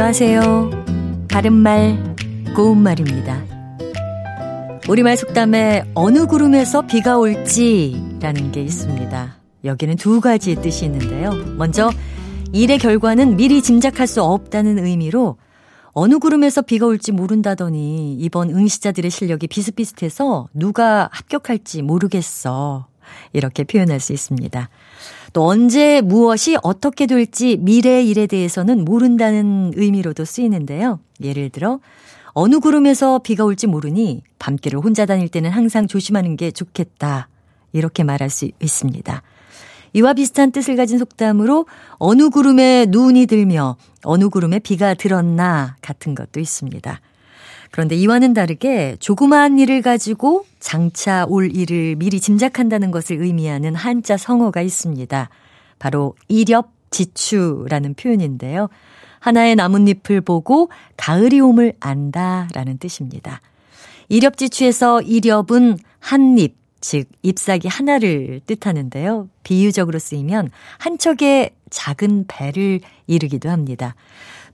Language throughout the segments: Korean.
안녕하세요. 바른말, 고운말입니다. 우리말 속담에 어느 구름에서 비가 올지라는 게 있습니다. 여기는 두 가지 뜻이 있는데요. 먼저 일의 결과는 미리 짐작할 수 없다는 의미로 어느 구름에서 비가 올지 모른다더니 이번 응시자들의 실력이 비슷비슷해서 누가 합격할지 모르겠어. 이렇게 표현할 수 있습니다. 또 언제 무엇이 어떻게 될지 미래의 일에 대해서는 모른다는 의미로도 쓰이는데요. 예를 들어 어느 구름에서 비가 올지 모르니 밤길을 혼자 다닐 때는 항상 조심하는 게 좋겠다. 이렇게 말할 수 있습니다. 이와 비슷한 뜻을 가진 속담으로 어느 구름에 눈이 들며 어느 구름에 비가 들었나 같은 것도 있습니다. 그런데 이와는 다르게 조그마한 일을 가지고 장차 올 일을 미리 짐작한다는 것을 의미하는 한자 성어가 있습니다. 바로 이렵지추라는 표현인데요. 하나의 나뭇잎을 보고 가을이 옴을 안다라는 뜻입니다. 이렵지추에서 이렵은 한 잎, 즉 잎사귀 하나를 뜻하는데요. 비유적으로 쓰이면 한 척의 작은 배를 이르기도 합니다.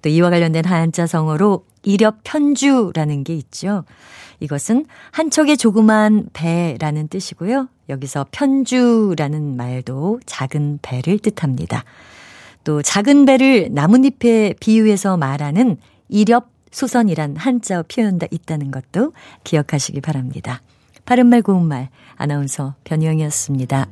또 이와 관련된 한자 성어로 이렵 편주라는 게 있죠. 이것은 한 척의 조그만 배라는 뜻이고요. 여기서 편주라는 말도 작은 배를 뜻합니다. 또 작은 배를 나뭇잎에 비유해서 말하는 이렵 수선이란 한자 표현도 있다는 것도 기억하시기 바랍니다. 바른말 고운말 아나운서 변희영이었습니다.